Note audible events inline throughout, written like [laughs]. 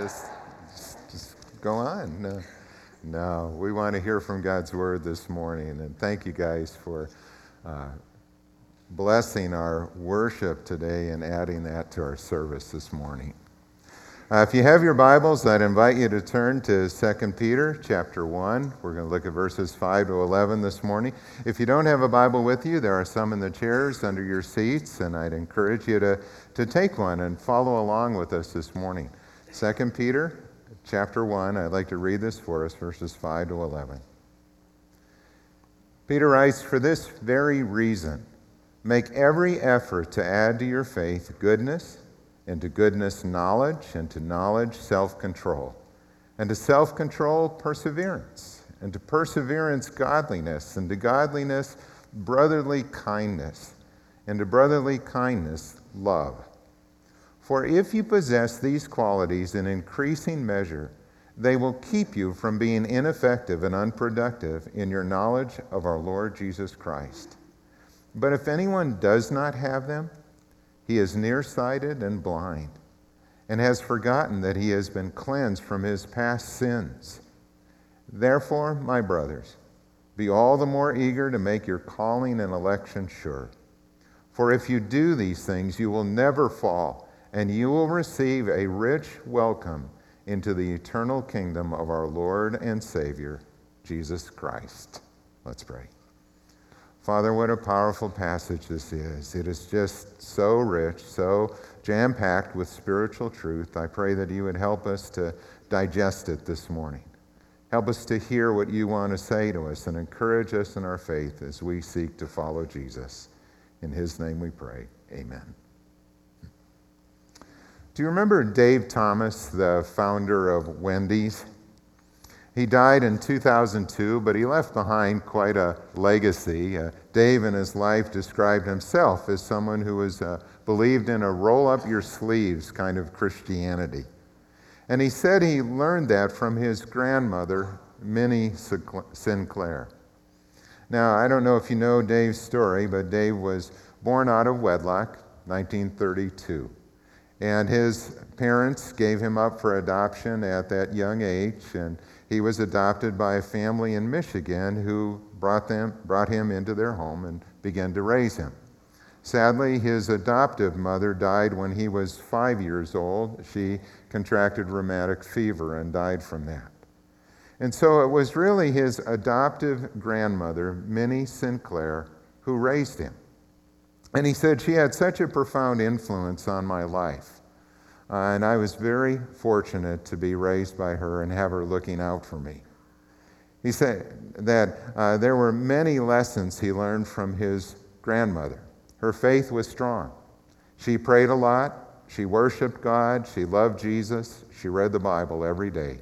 Just, just go on. No, no, we want to hear from God's word this morning. And thank you guys for uh, blessing our worship today and adding that to our service this morning. Uh, if you have your Bibles, I'd invite you to turn to 2 Peter chapter 1. We're going to look at verses 5 to 11 this morning. If you don't have a Bible with you, there are some in the chairs under your seats, and I'd encourage you to, to take one and follow along with us this morning. 2 Peter chapter 1, I'd like to read this for us, verses 5 to 11. Peter writes, For this very reason, make every effort to add to your faith goodness and to goodness, knowledge, and to knowledge, self control, and to self control, perseverance, and to perseverance, godliness, and to godliness, brotherly kindness, and to brotherly kindness, love. For if you possess these qualities in increasing measure, they will keep you from being ineffective and unproductive in your knowledge of our Lord Jesus Christ. But if anyone does not have them, he is nearsighted and blind, and has forgotten that he has been cleansed from his past sins. Therefore, my brothers, be all the more eager to make your calling and election sure. For if you do these things, you will never fall, and you will receive a rich welcome into the eternal kingdom of our Lord and Savior, Jesus Christ. Let's pray. Father, what a powerful passage this is. It is just so rich, so jam packed with spiritual truth. I pray that you would help us to digest it this morning. Help us to hear what you want to say to us and encourage us in our faith as we seek to follow Jesus. In his name we pray. Amen. Do you remember Dave Thomas, the founder of Wendy's? He died in 2002, but he left behind quite a legacy. Uh, Dave, in his life, described himself as someone who was uh, believed in a roll up your sleeves kind of Christianity. And he said he learned that from his grandmother, Minnie Sinclair. Now, I don't know if you know Dave's story, but Dave was born out of wedlock, 1932. And his parents gave him up for adoption at that young age. And he was adopted by a family in Michigan who brought, them, brought him into their home and began to raise him. Sadly, his adoptive mother died when he was five years old. She contracted rheumatic fever and died from that. And so it was really his adoptive grandmother, Minnie Sinclair, who raised him. And he said, She had such a profound influence on my life. Uh, and I was very fortunate to be raised by her and have her looking out for me. He said that uh, there were many lessons he learned from his grandmother. Her faith was strong. She prayed a lot. She worshiped God. She loved Jesus. She read the Bible every day.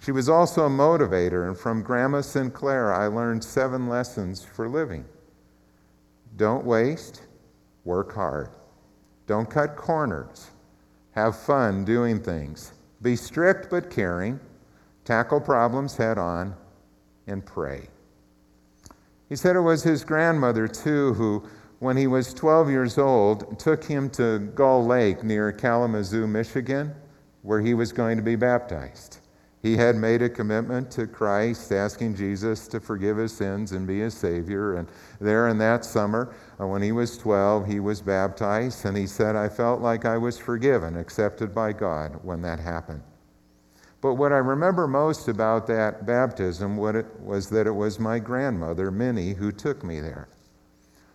She was also a motivator, and from Grandma Sinclair, I learned seven lessons for living. Don't waste, work hard. Don't cut corners. Have fun doing things. Be strict but caring. Tackle problems head on and pray. He said it was his grandmother, too, who, when he was 12 years old, took him to Gull Lake near Kalamazoo, Michigan, where he was going to be baptized. He had made a commitment to Christ, asking Jesus to forgive his sins and be his Savior. And there in that summer, uh, when he was 12, he was baptized, and he said, I felt like I was forgiven, accepted by God when that happened. But what I remember most about that baptism was that it was my grandmother, Minnie, who took me there.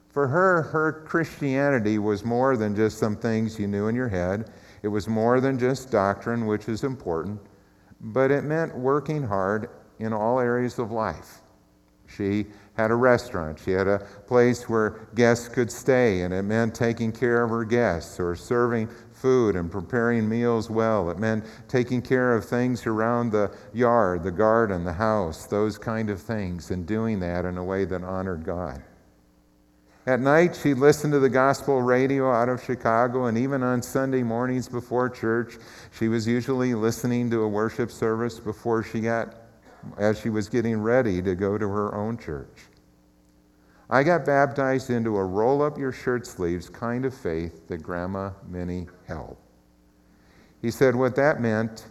For her, her Christianity was more than just some things you knew in your head. It was more than just doctrine, which is important but it meant working hard in all areas of life. She had a restaurant, she had a place where guests could stay, and it meant taking care of her guests or serving food and preparing meals well. It meant taking care of things around the yard, the garden, the house, those kind of things, and doing that in a way that honored God. At night, she'd listen to the gospel radio out of Chicago, and even on Sunday mornings before church, she was usually listening to a worship service before she got, as she was getting ready to go to her own church. I got baptized into a roll up your shirt sleeves kind of faith that Grandma Minnie held. He said what that meant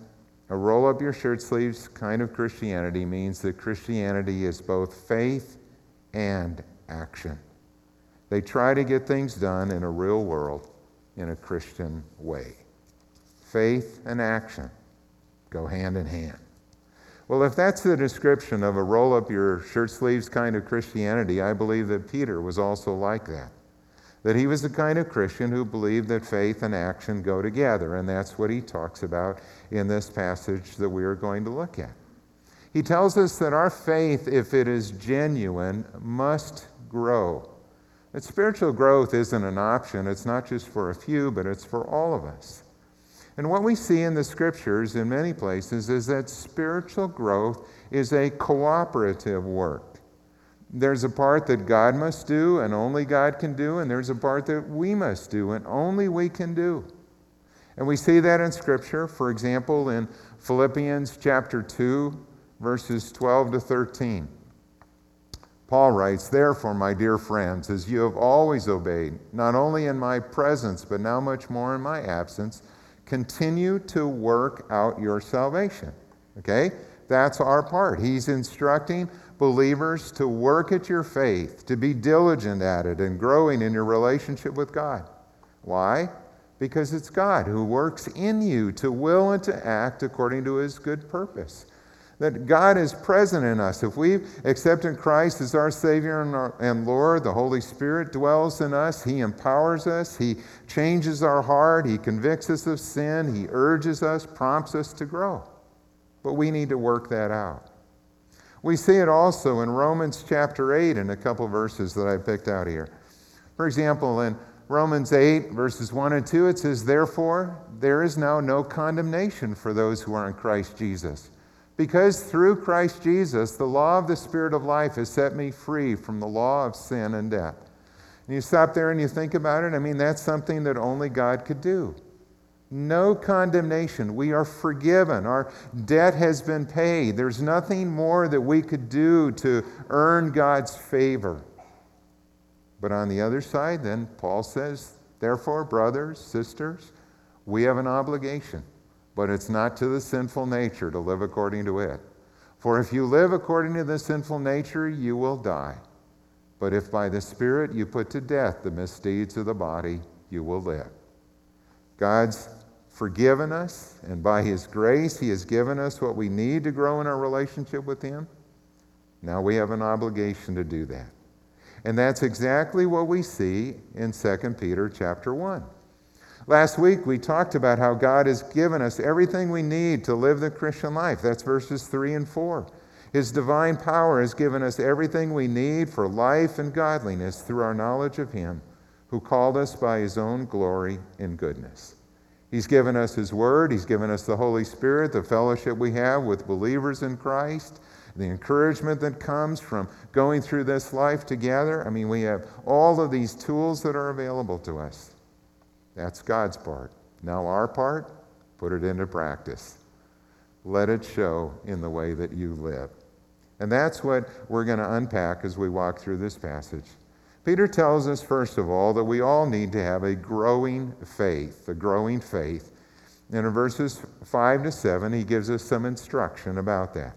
a roll up your shirt sleeves kind of Christianity means that Christianity is both faith and action. They try to get things done in a real world in a Christian way. Faith and action go hand in hand. Well, if that's the description of a roll up your shirt sleeves kind of Christianity, I believe that Peter was also like that. That he was the kind of Christian who believed that faith and action go together, and that's what he talks about in this passage that we are going to look at. He tells us that our faith, if it is genuine, must grow. That spiritual growth isn't an option, it's not just for a few, but it's for all of us. And what we see in the scriptures in many places is that spiritual growth is a cooperative work. There's a part that God must do and only God can do, and there's a part that we must do and only we can do. And we see that in Scripture, for example, in Philippians chapter 2, verses 12 to 13. Paul writes, Therefore, my dear friends, as you have always obeyed, not only in my presence, but now much more in my absence, continue to work out your salvation. Okay? That's our part. He's instructing believers to work at your faith, to be diligent at it, and growing in your relationship with God. Why? Because it's God who works in you to will and to act according to his good purpose. That God is present in us. If we've accepted Christ as our Savior and, our, and Lord, the Holy Spirit dwells in us. He empowers us. He changes our heart. He convicts us of sin. He urges us, prompts us to grow. But we need to work that out. We see it also in Romans chapter 8 in a couple verses that I picked out here. For example, in Romans 8, verses 1 and 2, it says, Therefore, there is now no condemnation for those who are in Christ Jesus. Because through Christ Jesus, the law of the Spirit of life has set me free from the law of sin and death. And you stop there and you think about it, I mean, that's something that only God could do. No condemnation. We are forgiven. Our debt has been paid. There's nothing more that we could do to earn God's favor. But on the other side, then, Paul says, therefore, brothers, sisters, we have an obligation, but it's not to the sinful nature to live according to it. For if you live according to the sinful nature, you will die. But if by the Spirit you put to death the misdeeds of the body, you will live. God's forgiven us, and by His grace, He has given us what we need to grow in our relationship with Him. Now we have an obligation to do that. And that's exactly what we see in 2 Peter chapter 1. Last week we talked about how God has given us everything we need to live the Christian life. That's verses 3 and 4. His divine power has given us everything we need for life and godliness through our knowledge of Him who called us by His own glory and goodness. He's given us His Word, He's given us the Holy Spirit, the fellowship we have with believers in Christ, the encouragement that comes from going through this life together. I mean, we have all of these tools that are available to us. That's God's part. Now, our part, put it into practice. Let it show in the way that you live. And that's what we're going to unpack as we walk through this passage. Peter tells us, first of all, that we all need to have a growing faith, a growing faith. And in verses 5 to 7, he gives us some instruction about that.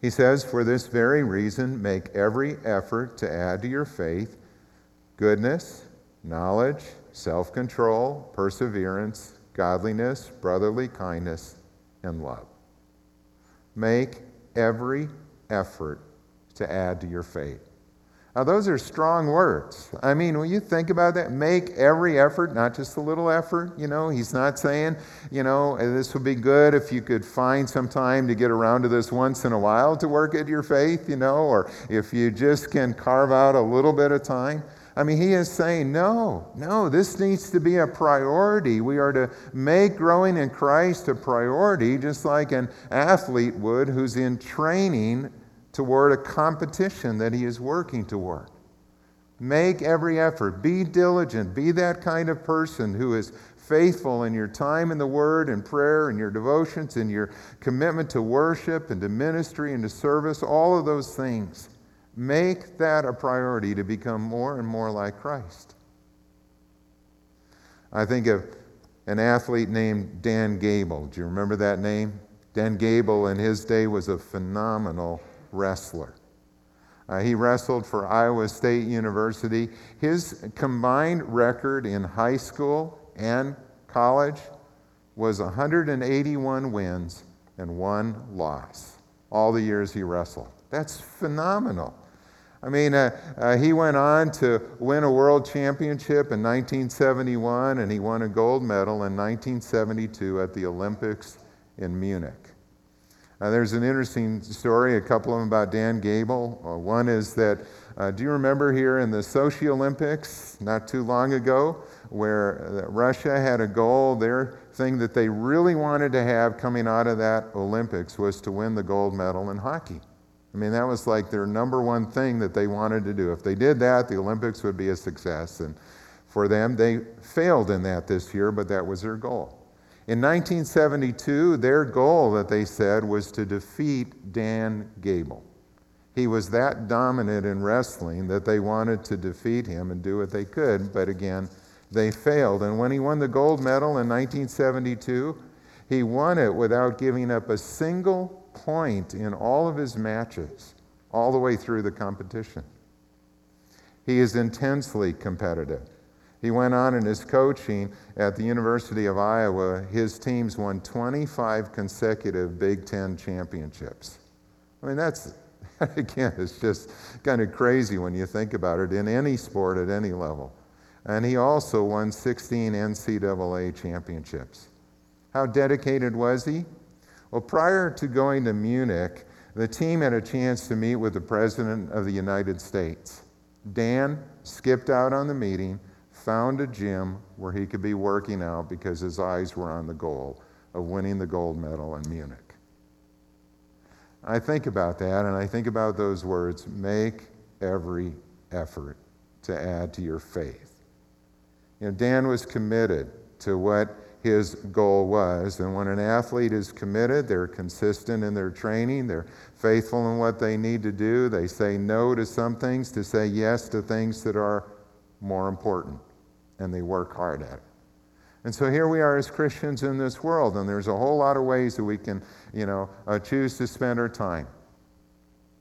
He says, For this very reason, make every effort to add to your faith goodness, knowledge, self control, perseverance, godliness, brotherly kindness, and love. Make every effort to add to your faith. Now, those are strong words. I mean, when you think about that, make every effort, not just a little effort. You know, he's not saying, you know, this would be good if you could find some time to get around to this once in a while to work at your faith, you know, or if you just can carve out a little bit of time. I mean, he is saying, no, no, this needs to be a priority. We are to make growing in Christ a priority, just like an athlete would who's in training toward a competition that he is working toward. Make every effort. Be diligent. Be that kind of person who is faithful in your time in the Word and prayer and your devotions and your commitment to worship and to ministry and to service, all of those things. Make that a priority to become more and more like Christ. I think of an athlete named Dan Gable. Do you remember that name? Dan Gable in his day was a phenomenal wrestler. Uh, he wrestled for Iowa State University. His combined record in high school and college was 181 wins and one loss all the years he wrestled. That's phenomenal. I mean, uh, uh, he went on to win a world championship in 1971 and he won a gold medal in 1972 at the Olympics in Munich. Uh, there's an interesting story, a couple of them about Dan Gable. Uh, one is that, uh, do you remember here in the Sochi Olympics not too long ago, where uh, Russia had a goal, their thing that they really wanted to have coming out of that Olympics was to win the gold medal in hockey. I mean, that was like their number one thing that they wanted to do. If they did that, the Olympics would be a success. And for them, they failed in that this year, but that was their goal. In 1972, their goal that they said was to defeat Dan Gable. He was that dominant in wrestling that they wanted to defeat him and do what they could, but again, they failed. And when he won the gold medal in 1972, he won it without giving up a single point in all of his matches, all the way through the competition. He is intensely competitive. He went on in his coaching at the University of Iowa. His teams won 25 consecutive Big Ten championships. I mean, that's, [laughs] again, it's just kind of crazy when you think about it in any sport at any level. And he also won 16 NCAA championships. How dedicated was he? Well, prior to going to Munich, the team had a chance to meet with the President of the United States. Dan skipped out on the meeting, found a gym where he could be working out because his eyes were on the goal of winning the gold medal in Munich. I think about that and I think about those words make every effort to add to your faith. You know, Dan was committed to what his goal was. And when an athlete is committed, they're consistent in their training, they're faithful in what they need to do, they say no to some things to say yes to things that are more important, and they work hard at it. And so here we are as Christians in this world, and there's a whole lot of ways that we can, you know, uh, choose to spend our time.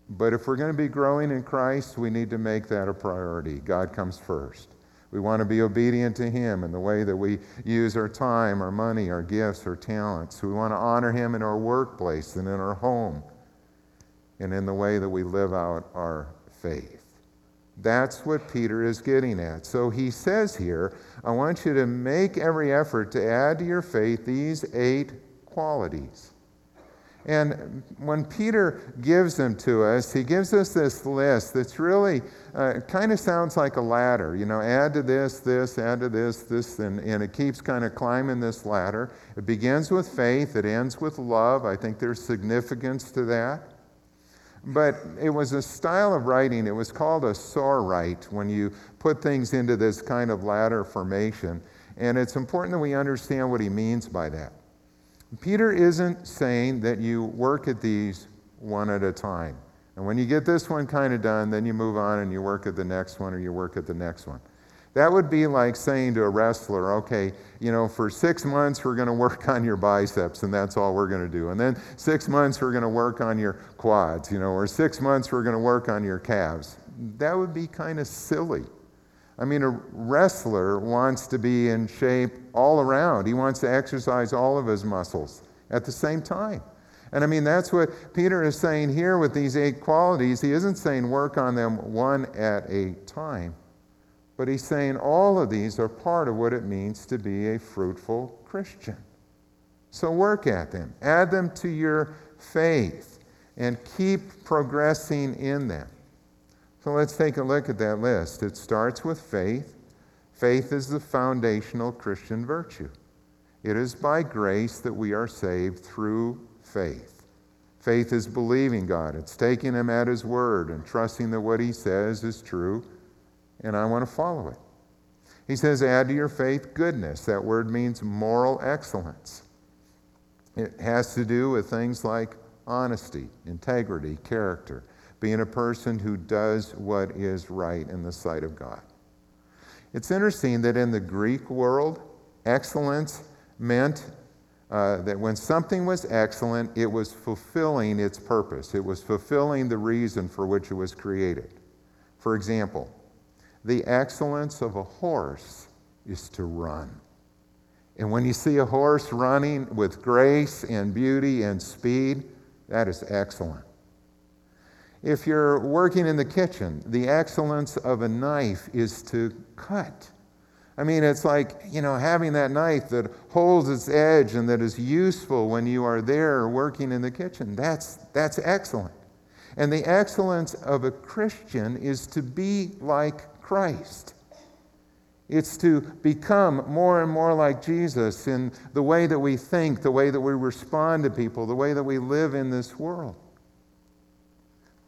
But if we're going to be growing in Christ, we need to make that a priority. God comes first. We want to be obedient to Him in the way that we use our time, our money, our gifts, our talents. We want to honor Him in our workplace and in our home and in the way that we live out our faith. That's what Peter is getting at. So he says here, I want you to make every effort to add to your faith these eight qualities. And when Peter gives them to us, he gives us this list that's really uh, kind of sounds like a ladder. You know, add to this, this, add to this, this, and, and it keeps kind of climbing this ladder. It begins with faith, it ends with love. I think there's significance to that. But it was a style of writing, it was called a sorite when you put things into this kind of ladder formation. And it's important that we understand what he means by that. Peter isn't saying that you work at these one at a time. And when you get this one kind of done, then you move on and you work at the next one or you work at the next one. That would be like saying to a wrestler, okay, you know, for six months we're going to work on your biceps and that's all we're going to do. And then six months we're going to work on your quads, you know, or six months we're going to work on your calves. That would be kind of silly. I mean, a wrestler wants to be in shape all around. He wants to exercise all of his muscles at the same time. And I mean, that's what Peter is saying here with these eight qualities. He isn't saying work on them one at a time, but he's saying all of these are part of what it means to be a fruitful Christian. So work at them, add them to your faith, and keep progressing in them. So let's take a look at that list. It starts with faith. Faith is the foundational Christian virtue. It is by grace that we are saved through faith. Faith is believing God, it's taking Him at His word and trusting that what He says is true, and I want to follow it. He says, add to your faith goodness. That word means moral excellence. It has to do with things like honesty, integrity, character being a person who does what is right in the sight of God. It's interesting that in the Greek world, excellence meant uh, that when something was excellent, it was fulfilling its purpose. It was fulfilling the reason for which it was created. For example, the excellence of a horse is to run. And when you see a horse running with grace and beauty and speed, that is excellent. If you're working in the kitchen, the excellence of a knife is to cut. I mean, it's like, you know, having that knife that holds its edge and that is useful when you are there working in the kitchen. That's, that's excellent. And the excellence of a Christian is to be like Christ. It's to become more and more like Jesus in the way that we think, the way that we respond to people, the way that we live in this world.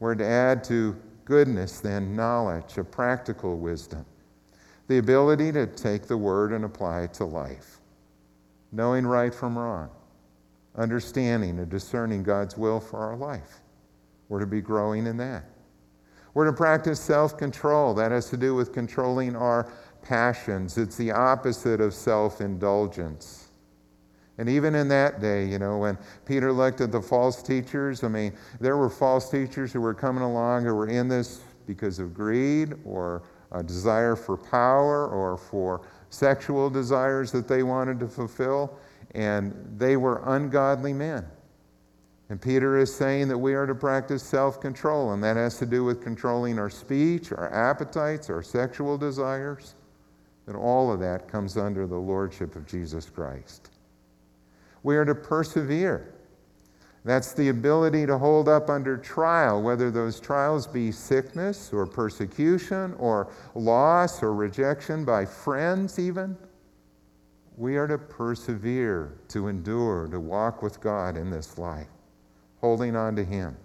We're to add to goodness, then, knowledge, a practical wisdom, the ability to take the word and apply it to life, knowing right from wrong, understanding and discerning God's will for our life. We're to be growing in that. We're to practice self control. That has to do with controlling our passions. It's the opposite of self indulgence. And even in that day, you know, when Peter looked at the false teachers, I mean, there were false teachers who were coming along who were in this because of greed or a desire for power or for sexual desires that they wanted to fulfill, and they were ungodly men. And Peter is saying that we are to practice self control, and that has to do with controlling our speech, our appetites, our sexual desires. And all of that comes under the lordship of Jesus Christ. We are to persevere. That's the ability to hold up under trial, whether those trials be sickness or persecution or loss or rejection by friends, even. We are to persevere, to endure, to walk with God in this life, holding on to Him.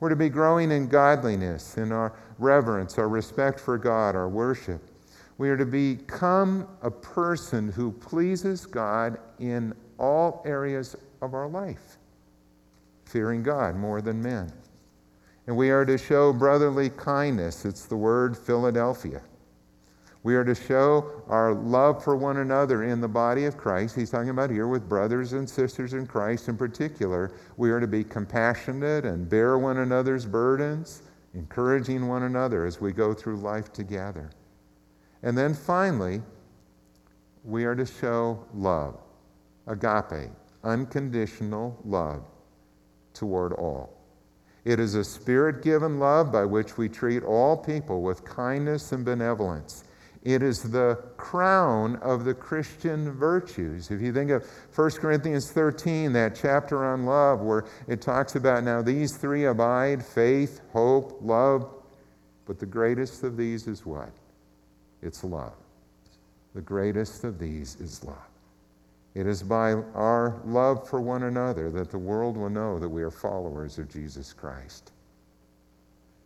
We're to be growing in godliness, in our reverence, our respect for God, our worship. We are to become a person who pleases God in all areas of our life, fearing God more than men. And we are to show brotherly kindness. It's the word Philadelphia. We are to show our love for one another in the body of Christ. He's talking about here with brothers and sisters in Christ in particular. We are to be compassionate and bear one another's burdens, encouraging one another as we go through life together. And then finally, we are to show love agape, unconditional love toward all. It is a spirit given love by which we treat all people with kindness and benevolence. It is the crown of the Christian virtues. If you think of 1 Corinthians 13, that chapter on love, where it talks about now these three abide faith, hope, love. But the greatest of these is what? It's love. The greatest of these is love. It is by our love for one another that the world will know that we are followers of Jesus Christ.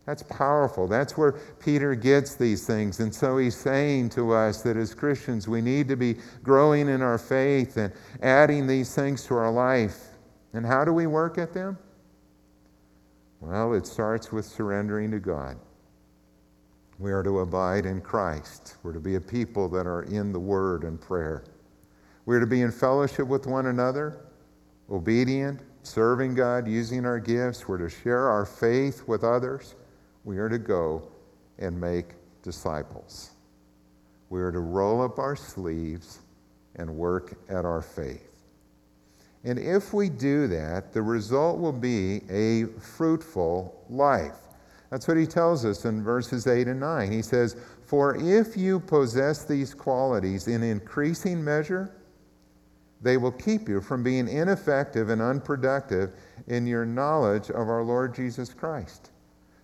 That's powerful. That's where Peter gets these things. And so he's saying to us that as Christians, we need to be growing in our faith and adding these things to our life. And how do we work at them? Well, it starts with surrendering to God. We are to abide in Christ. We're to be a people that are in the Word and prayer. We're to be in fellowship with one another, obedient, serving God, using our gifts. We're to share our faith with others. We are to go and make disciples. We are to roll up our sleeves and work at our faith. And if we do that, the result will be a fruitful life. That's what he tells us in verses 8 and 9. He says, For if you possess these qualities in increasing measure, they will keep you from being ineffective and unproductive in your knowledge of our Lord Jesus Christ.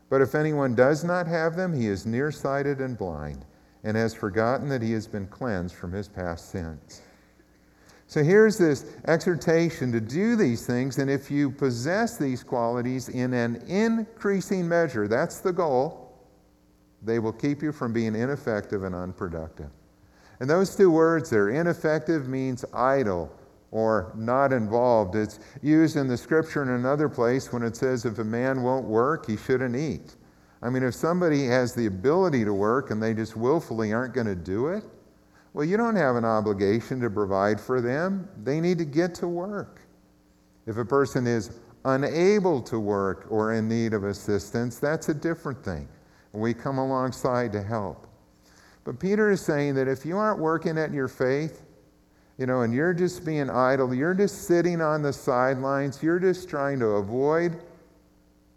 But if anyone does not have them, he is nearsighted and blind, and has forgotten that he has been cleansed from his past sins. So here's this exhortation to do these things, and if you possess these qualities in an increasing measure, that's the goal, they will keep you from being ineffective and unproductive. And those two words there, ineffective means idle or not involved. It's used in the scripture in another place when it says if a man won't work, he shouldn't eat. I mean, if somebody has the ability to work and they just willfully aren't going to do it, Well, you don't have an obligation to provide for them. They need to get to work. If a person is unable to work or in need of assistance, that's a different thing. We come alongside to help. But Peter is saying that if you aren't working at your faith, you know, and you're just being idle, you're just sitting on the sidelines, you're just trying to avoid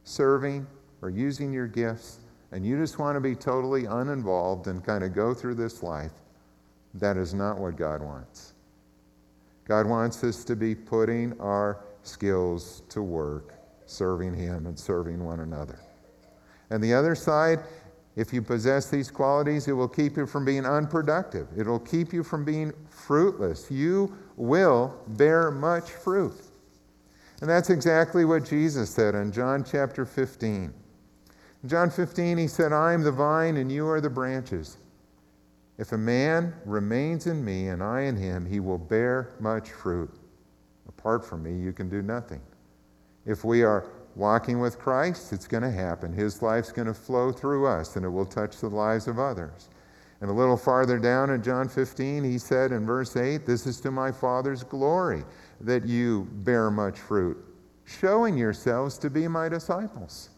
serving or using your gifts, and you just want to be totally uninvolved and kind of go through this life, that is not what God wants. God wants us to be putting our skills to work, serving Him and serving one another. And the other side, if you possess these qualities, it will keep you from being unproductive. It'll keep you from being fruitless. You will bear much fruit. And that's exactly what Jesus said in John chapter 15. In John 15, he said, I am the vine and you are the branches. If a man remains in me and I in him, he will bear much fruit. Apart from me, you can do nothing. If we are walking with Christ, it's going to happen. His life's going to flow through us and it will touch the lives of others. And a little farther down in John 15, he said in verse 8, This is to my Father's glory that you bear much fruit, showing yourselves to be my disciples.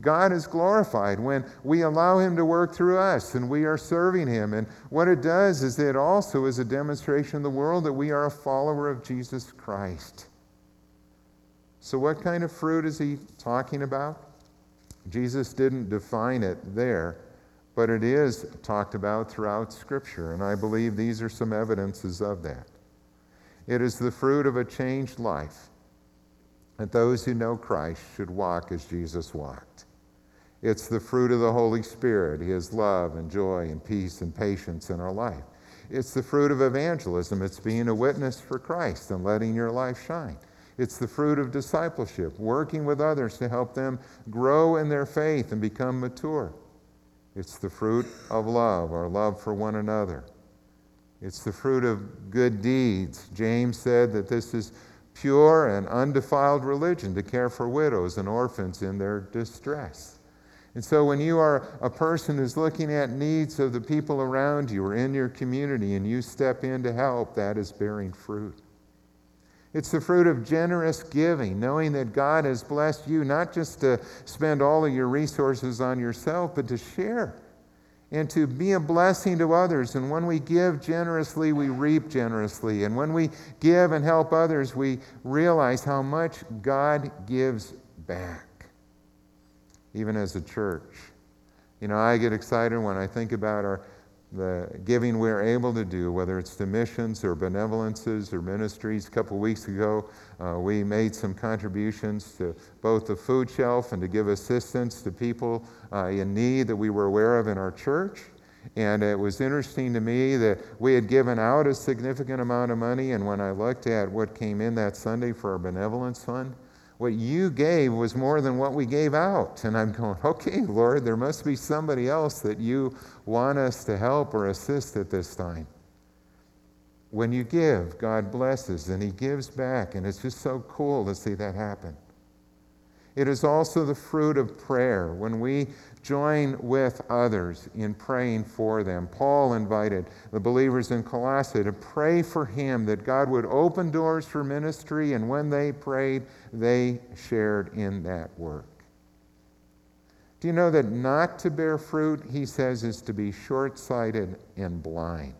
God is glorified when we allow Him to work through us and we are serving Him. And what it does is it also is a demonstration in the world that we are a follower of Jesus Christ. So, what kind of fruit is He talking about? Jesus didn't define it there, but it is talked about throughout Scripture, and I believe these are some evidences of that. It is the fruit of a changed life that those who know Christ should walk as Jesus walked. It's the fruit of the Holy Spirit, His love and joy and peace and patience in our life. It's the fruit of evangelism. It's being a witness for Christ and letting your life shine. It's the fruit of discipleship, working with others to help them grow in their faith and become mature. It's the fruit of love, our love for one another. It's the fruit of good deeds. James said that this is pure and undefiled religion to care for widows and orphans in their distress. And so, when you are a person who's looking at needs of the people around you or in your community and you step in to help, that is bearing fruit. It's the fruit of generous giving, knowing that God has blessed you not just to spend all of your resources on yourself, but to share and to be a blessing to others. And when we give generously, we reap generously. And when we give and help others, we realize how much God gives back, even as a church. You know, I get excited when I think about our the giving we're able to do, whether it's to missions or benevolences or ministries. A couple weeks ago, uh, we made some contributions to both the food shelf and to give assistance to people uh, in need that we were aware of in our church. And it was interesting to me that we had given out a significant amount of money, and when I looked at what came in that Sunday for our benevolence fund, what you gave was more than what we gave out. And I'm going, okay, Lord, there must be somebody else that you want us to help or assist at this time. When you give, God blesses and He gives back, and it's just so cool to see that happen. It is also the fruit of prayer. When we join with others in praying for them, Paul invited the believers in Colossae to pray for him that God would open doors for ministry, and when they prayed, they shared in that work. Do you know that not to bear fruit, he says, is to be short sighted and blind?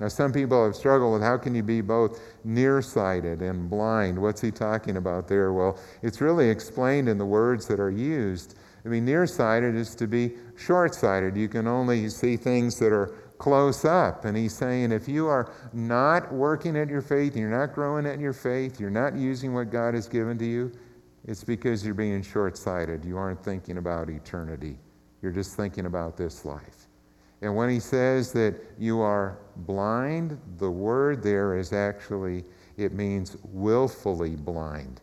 Now, some people have struggled with how can you be both nearsighted and blind? What's he talking about there? Well, it's really explained in the words that are used. I be nearsighted is to be short sighted. You can only see things that are close up. And he's saying if you are not working at your faith, you're not growing at your faith, you're not using what God has given to you, it's because you're being short sighted. You aren't thinking about eternity, you're just thinking about this life. And when he says that you are blind, the word there is actually, it means willfully blind.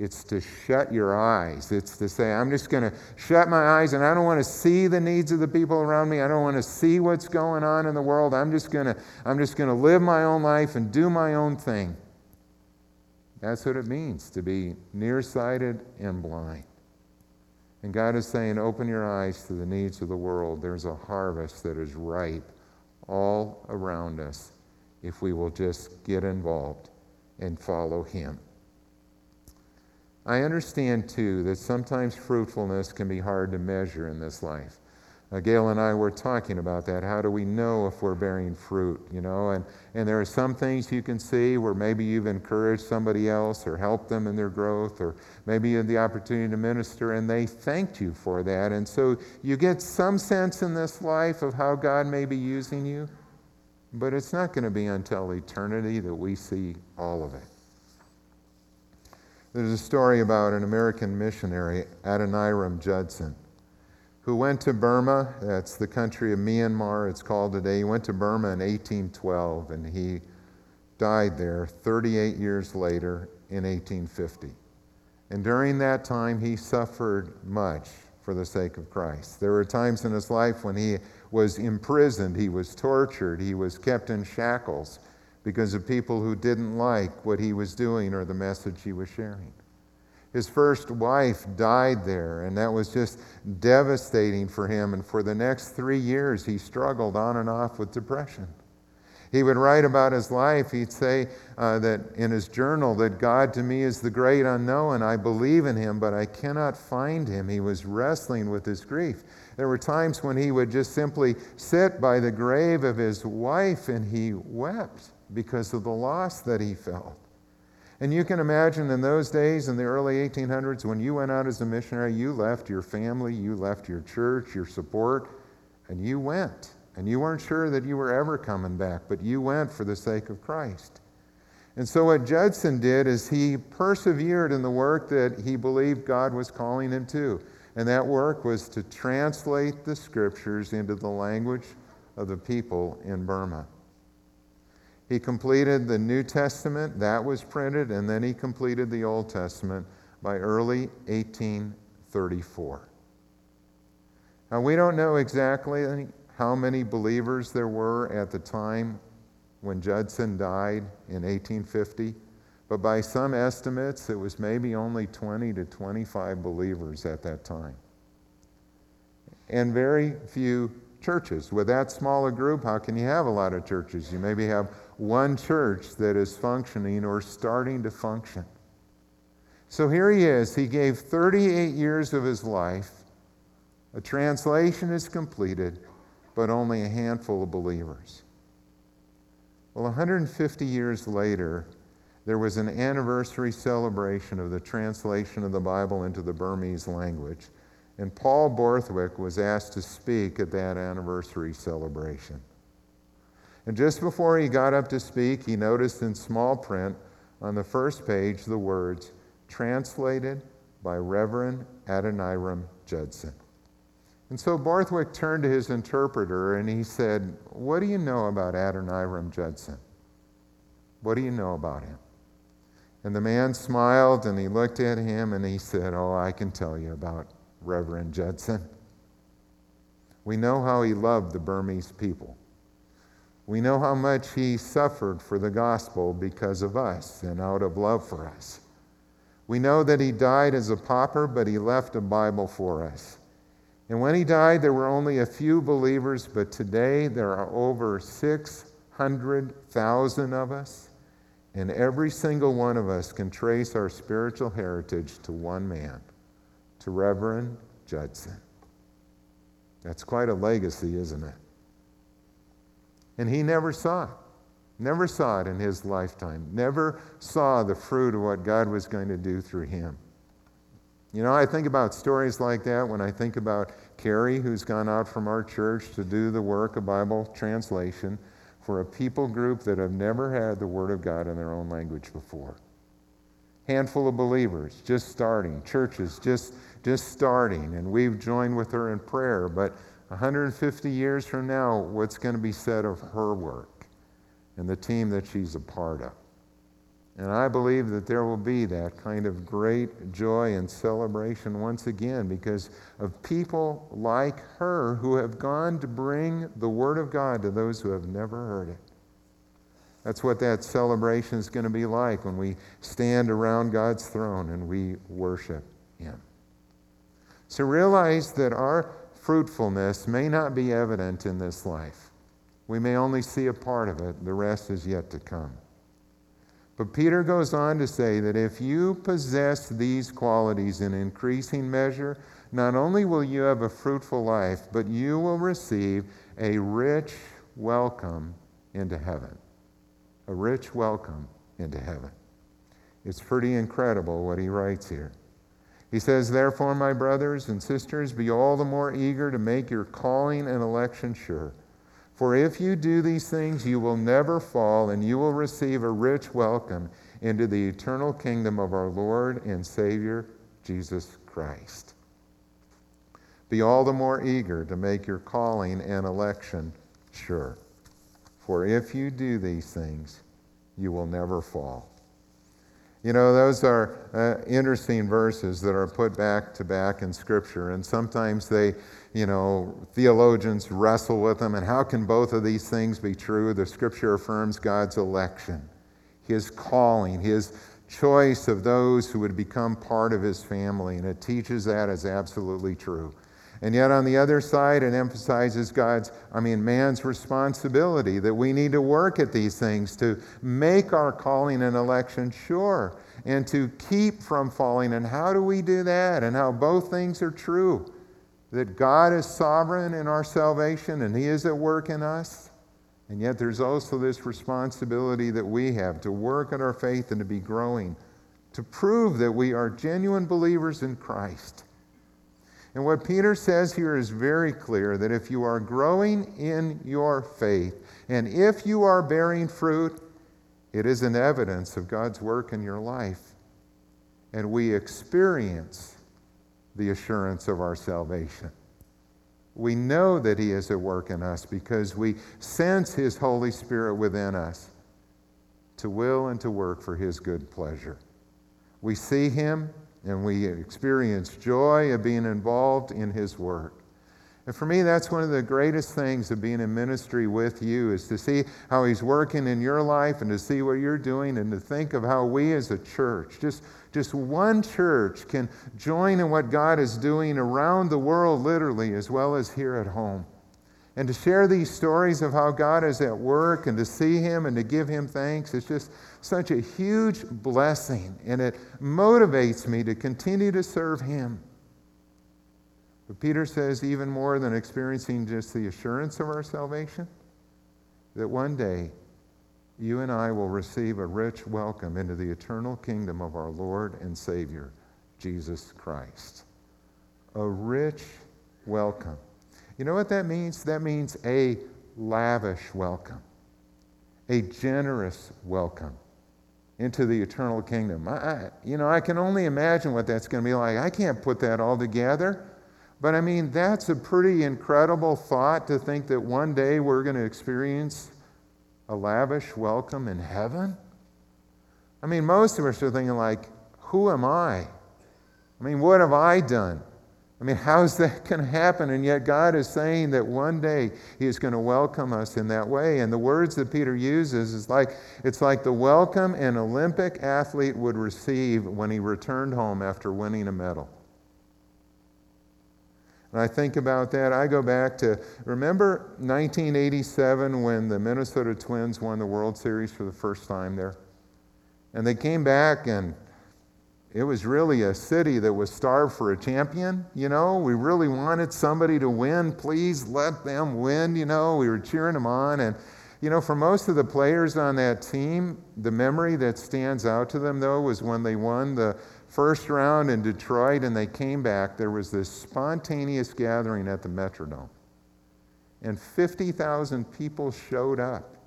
It's to shut your eyes. It's to say, I'm just going to shut my eyes and I don't want to see the needs of the people around me. I don't want to see what's going on in the world. I'm just going to, I'm just going to live my own life and do my own thing. That's what it means to be nearsighted and blind. And God is saying, open your eyes to the needs of the world. There's a harvest that is ripe all around us if we will just get involved and follow Him. I understand too that sometimes fruitfulness can be hard to measure in this life. Uh, Gail and I were talking about that. How do we know if we're bearing fruit? You know, and, and there are some things you can see where maybe you've encouraged somebody else or helped them in their growth, or maybe you had the opportunity to minister and they thanked you for that. And so you get some sense in this life of how God may be using you, but it's not going to be until eternity that we see all of it. There's a story about an American missionary, Adoniram Judson who went to Burma. That's the country of Myanmar, it's called today. He went to Burma in 1812 and he died there 38 years later in 1850. And during that time, he suffered much for the sake of Christ. There were times in his life when he was imprisoned, he was tortured, he was kept in shackles because of people who didn't like what he was doing or the message he was sharing. His first wife died there, and that was just devastating for him. And for the next three years, he struggled on and off with depression. He would write about his life. He'd say uh, that in his journal that God to me is the great unknown. I believe in him, but I cannot find him. He was wrestling with his grief. There were times when he would just simply sit by the grave of his wife and he wept because of the loss that he felt. And you can imagine in those days, in the early 1800s, when you went out as a missionary, you left your family, you left your church, your support, and you went. And you weren't sure that you were ever coming back, but you went for the sake of Christ. And so, what Judson did is he persevered in the work that he believed God was calling him to. And that work was to translate the scriptures into the language of the people in Burma. He completed the New Testament, that was printed, and then he completed the Old Testament by early 1834. Now, we don't know exactly how many believers there were at the time when Judson died in 1850, but by some estimates, it was maybe only 20 to 25 believers at that time. And very few churches. With that small a group, how can you have a lot of churches? You maybe have one church that is functioning or starting to function. So here he is. He gave 38 years of his life. A translation is completed, but only a handful of believers. Well, 150 years later, there was an anniversary celebration of the translation of the Bible into the Burmese language. And Paul Borthwick was asked to speak at that anniversary celebration. And just before he got up to speak, he noticed in small print on the first page the words, translated by Reverend Adoniram Judson. And so Borthwick turned to his interpreter and he said, What do you know about Adoniram Judson? What do you know about him? And the man smiled and he looked at him and he said, Oh, I can tell you about Reverend Judson. We know how he loved the Burmese people. We know how much he suffered for the gospel because of us and out of love for us. We know that he died as a pauper, but he left a Bible for us. And when he died, there were only a few believers, but today there are over 600,000 of us. And every single one of us can trace our spiritual heritage to one man to Reverend Judson. That's quite a legacy, isn't it? And he never saw it. Never saw it in his lifetime. Never saw the fruit of what God was going to do through him. You know, I think about stories like that when I think about Carrie, who's gone out from our church to do the work of Bible translation for a people group that have never had the Word of God in their own language before. Handful of believers just starting, churches just just starting, and we've joined with her in prayer. But 150 years from now, what's going to be said of her work and the team that she's a part of? And I believe that there will be that kind of great joy and celebration once again because of people like her who have gone to bring the Word of God to those who have never heard it. That's what that celebration is going to be like when we stand around God's throne and we worship Him. So realize that our fruitfulness may not be evident in this life. We may only see a part of it, the rest is yet to come. But Peter goes on to say that if you possess these qualities in increasing measure, not only will you have a fruitful life, but you will receive a rich welcome into heaven. A rich welcome into heaven. It's pretty incredible what he writes here. He says, Therefore, my brothers and sisters, be all the more eager to make your calling and election sure. For if you do these things, you will never fall, and you will receive a rich welcome into the eternal kingdom of our Lord and Savior, Jesus Christ. Be all the more eager to make your calling and election sure. For if you do these things, you will never fall. You know, those are uh, interesting verses that are put back to back in Scripture, and sometimes they, you know, theologians wrestle with them. And how can both of these things be true? The Scripture affirms God's election, His calling, His choice of those who would become part of His family, and it teaches that as absolutely true. And yet, on the other side, it emphasizes God's, I mean, man's responsibility that we need to work at these things to make our calling and election sure and to keep from falling. And how do we do that? And how both things are true that God is sovereign in our salvation and He is at work in us. And yet, there's also this responsibility that we have to work at our faith and to be growing, to prove that we are genuine believers in Christ. And what Peter says here is very clear that if you are growing in your faith and if you are bearing fruit, it is an evidence of God's work in your life. And we experience the assurance of our salvation. We know that He is at work in us because we sense His Holy Spirit within us to will and to work for His good pleasure. We see Him and we experience joy of being involved in His work. And for me, that's one of the greatest things of being in ministry with you is to see how He's working in your life and to see what you're doing and to think of how we as a church, just, just one church, can join in what God is doing around the world, literally, as well as here at home. And to share these stories of how God is at work and to see Him and to give Him thanks, it's just such a huge blessing. And it motivates me to continue to serve Him. But Peter says, even more than experiencing just the assurance of our salvation, that one day you and I will receive a rich welcome into the eternal kingdom of our Lord and Savior, Jesus Christ. A rich welcome. You know what that means? That means a lavish welcome, a generous welcome into the eternal kingdom. I, you know, I can only imagine what that's going to be like. I can't put that all together. But I mean, that's a pretty incredible thought to think that one day we're going to experience a lavish welcome in heaven. I mean, most of us are thinking, like, who am I? I mean, what have I done? I mean, how's that [laughs] going to happen? And yet, God is saying that one day He is going to welcome us in that way. And the words that Peter uses is like it's like the welcome an Olympic athlete would receive when he returned home after winning a medal. And I think about that. I go back to remember 1987 when the Minnesota Twins won the World Series for the first time there? And they came back and it was really a city that was starved for a champion. You know, we really wanted somebody to win. Please let them win. You know, we were cheering them on. And, you know, for most of the players on that team, the memory that stands out to them, though, was when they won the first round in Detroit and they came back, there was this spontaneous gathering at the Metrodome. And 50,000 people showed up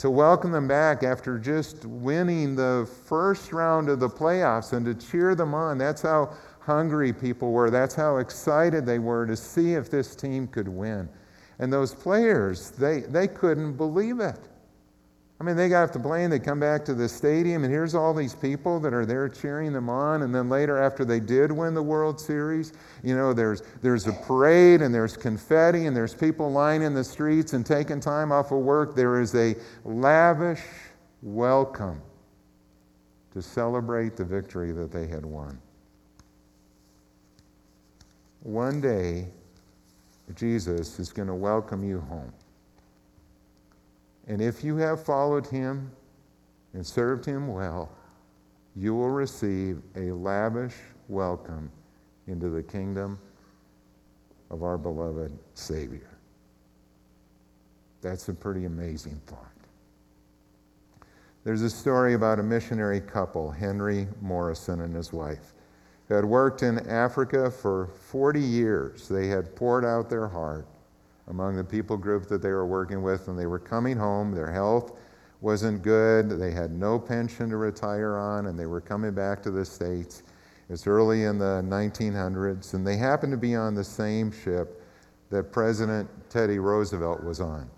to welcome them back after just winning the first round of the playoffs and to cheer them on. That's how hungry people were. That's how excited they were to see if this team could win. And those players, they, they couldn't believe it. I mean, they got off the plane, they come back to the stadium, and here's all these people that are there cheering them on. And then later, after they did win the World Series, you know, there's, there's a parade and there's confetti and there's people lying in the streets and taking time off of work. There is a lavish welcome to celebrate the victory that they had won. One day, Jesus is going to welcome you home. And if you have followed him and served him well, you will receive a lavish welcome into the kingdom of our beloved Savior. That's a pretty amazing thought. There's a story about a missionary couple, Henry Morrison and his wife, who had worked in Africa for 40 years. They had poured out their heart among the people group that they were working with, and they were coming home. Their health wasn't good. They had no pension to retire on, and they were coming back to the States. It's early in the 1900s, and they happened to be on the same ship that President Teddy Roosevelt was on.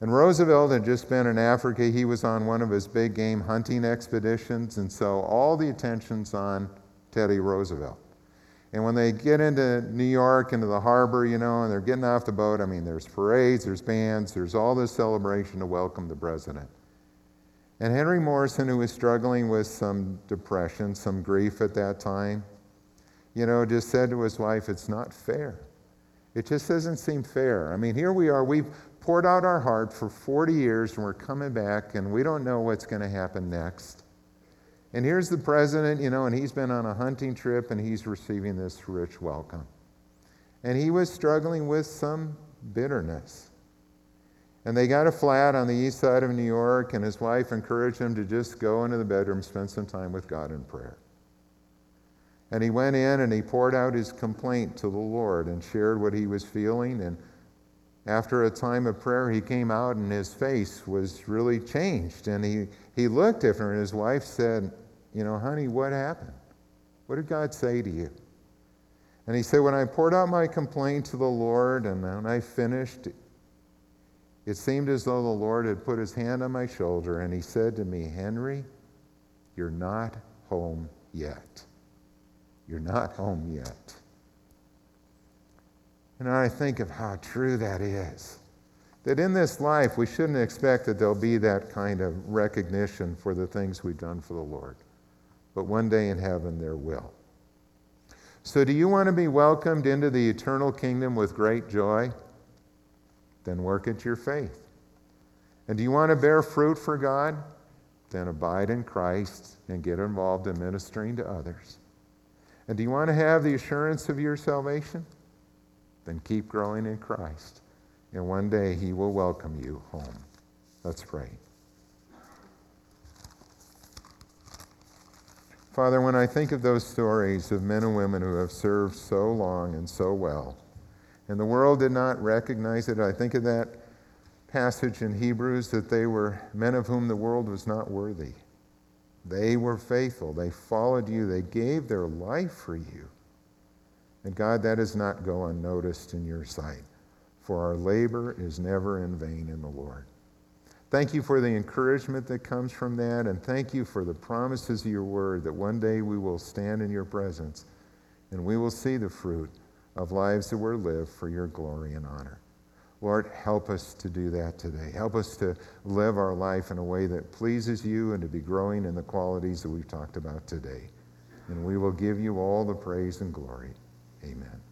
And Roosevelt had just been in Africa. He was on one of his big game hunting expeditions, and so all the attention's on Teddy Roosevelt. And when they get into New York, into the harbor, you know, and they're getting off the boat, I mean, there's parades, there's bands, there's all this celebration to welcome the president. And Henry Morrison, who was struggling with some depression, some grief at that time, you know, just said to his wife, It's not fair. It just doesn't seem fair. I mean, here we are, we've poured out our heart for 40 years and we're coming back and we don't know what's going to happen next. And here's the president, you know, and he's been on a hunting trip and he's receiving this rich welcome. And he was struggling with some bitterness. And they got a flat on the east side of New York, and his wife encouraged him to just go into the bedroom, spend some time with God in prayer. And he went in and he poured out his complaint to the Lord and shared what he was feeling. And after a time of prayer, he came out and his face was really changed. And he, he looked different. And his wife said, You know, honey, what happened? What did God say to you? And he said, When I poured out my complaint to the Lord and when I finished, it seemed as though the Lord had put his hand on my shoulder and he said to me, Henry, you're not home yet. You're not home yet. And I think of how true that is. That in this life, we shouldn't expect that there'll be that kind of recognition for the things we've done for the Lord. But one day in heaven, there will. So, do you want to be welcomed into the eternal kingdom with great joy? Then work at your faith. And do you want to bear fruit for God? Then abide in Christ and get involved in ministering to others. And do you want to have the assurance of your salvation? Then keep growing in Christ. And one day he will welcome you home. Let's pray. Father, when I think of those stories of men and women who have served so long and so well, and the world did not recognize it, I think of that passage in Hebrews that they were men of whom the world was not worthy. They were faithful. They followed you. They gave their life for you. And God, that does not go unnoticed in your sight, for our labor is never in vain in the Lord. Thank you for the encouragement that comes from that, and thank you for the promises of your word that one day we will stand in your presence and we will see the fruit of lives that were lived for your glory and honor. Lord, help us to do that today. Help us to live our life in a way that pleases you and to be growing in the qualities that we've talked about today. And we will give you all the praise and glory. Amen.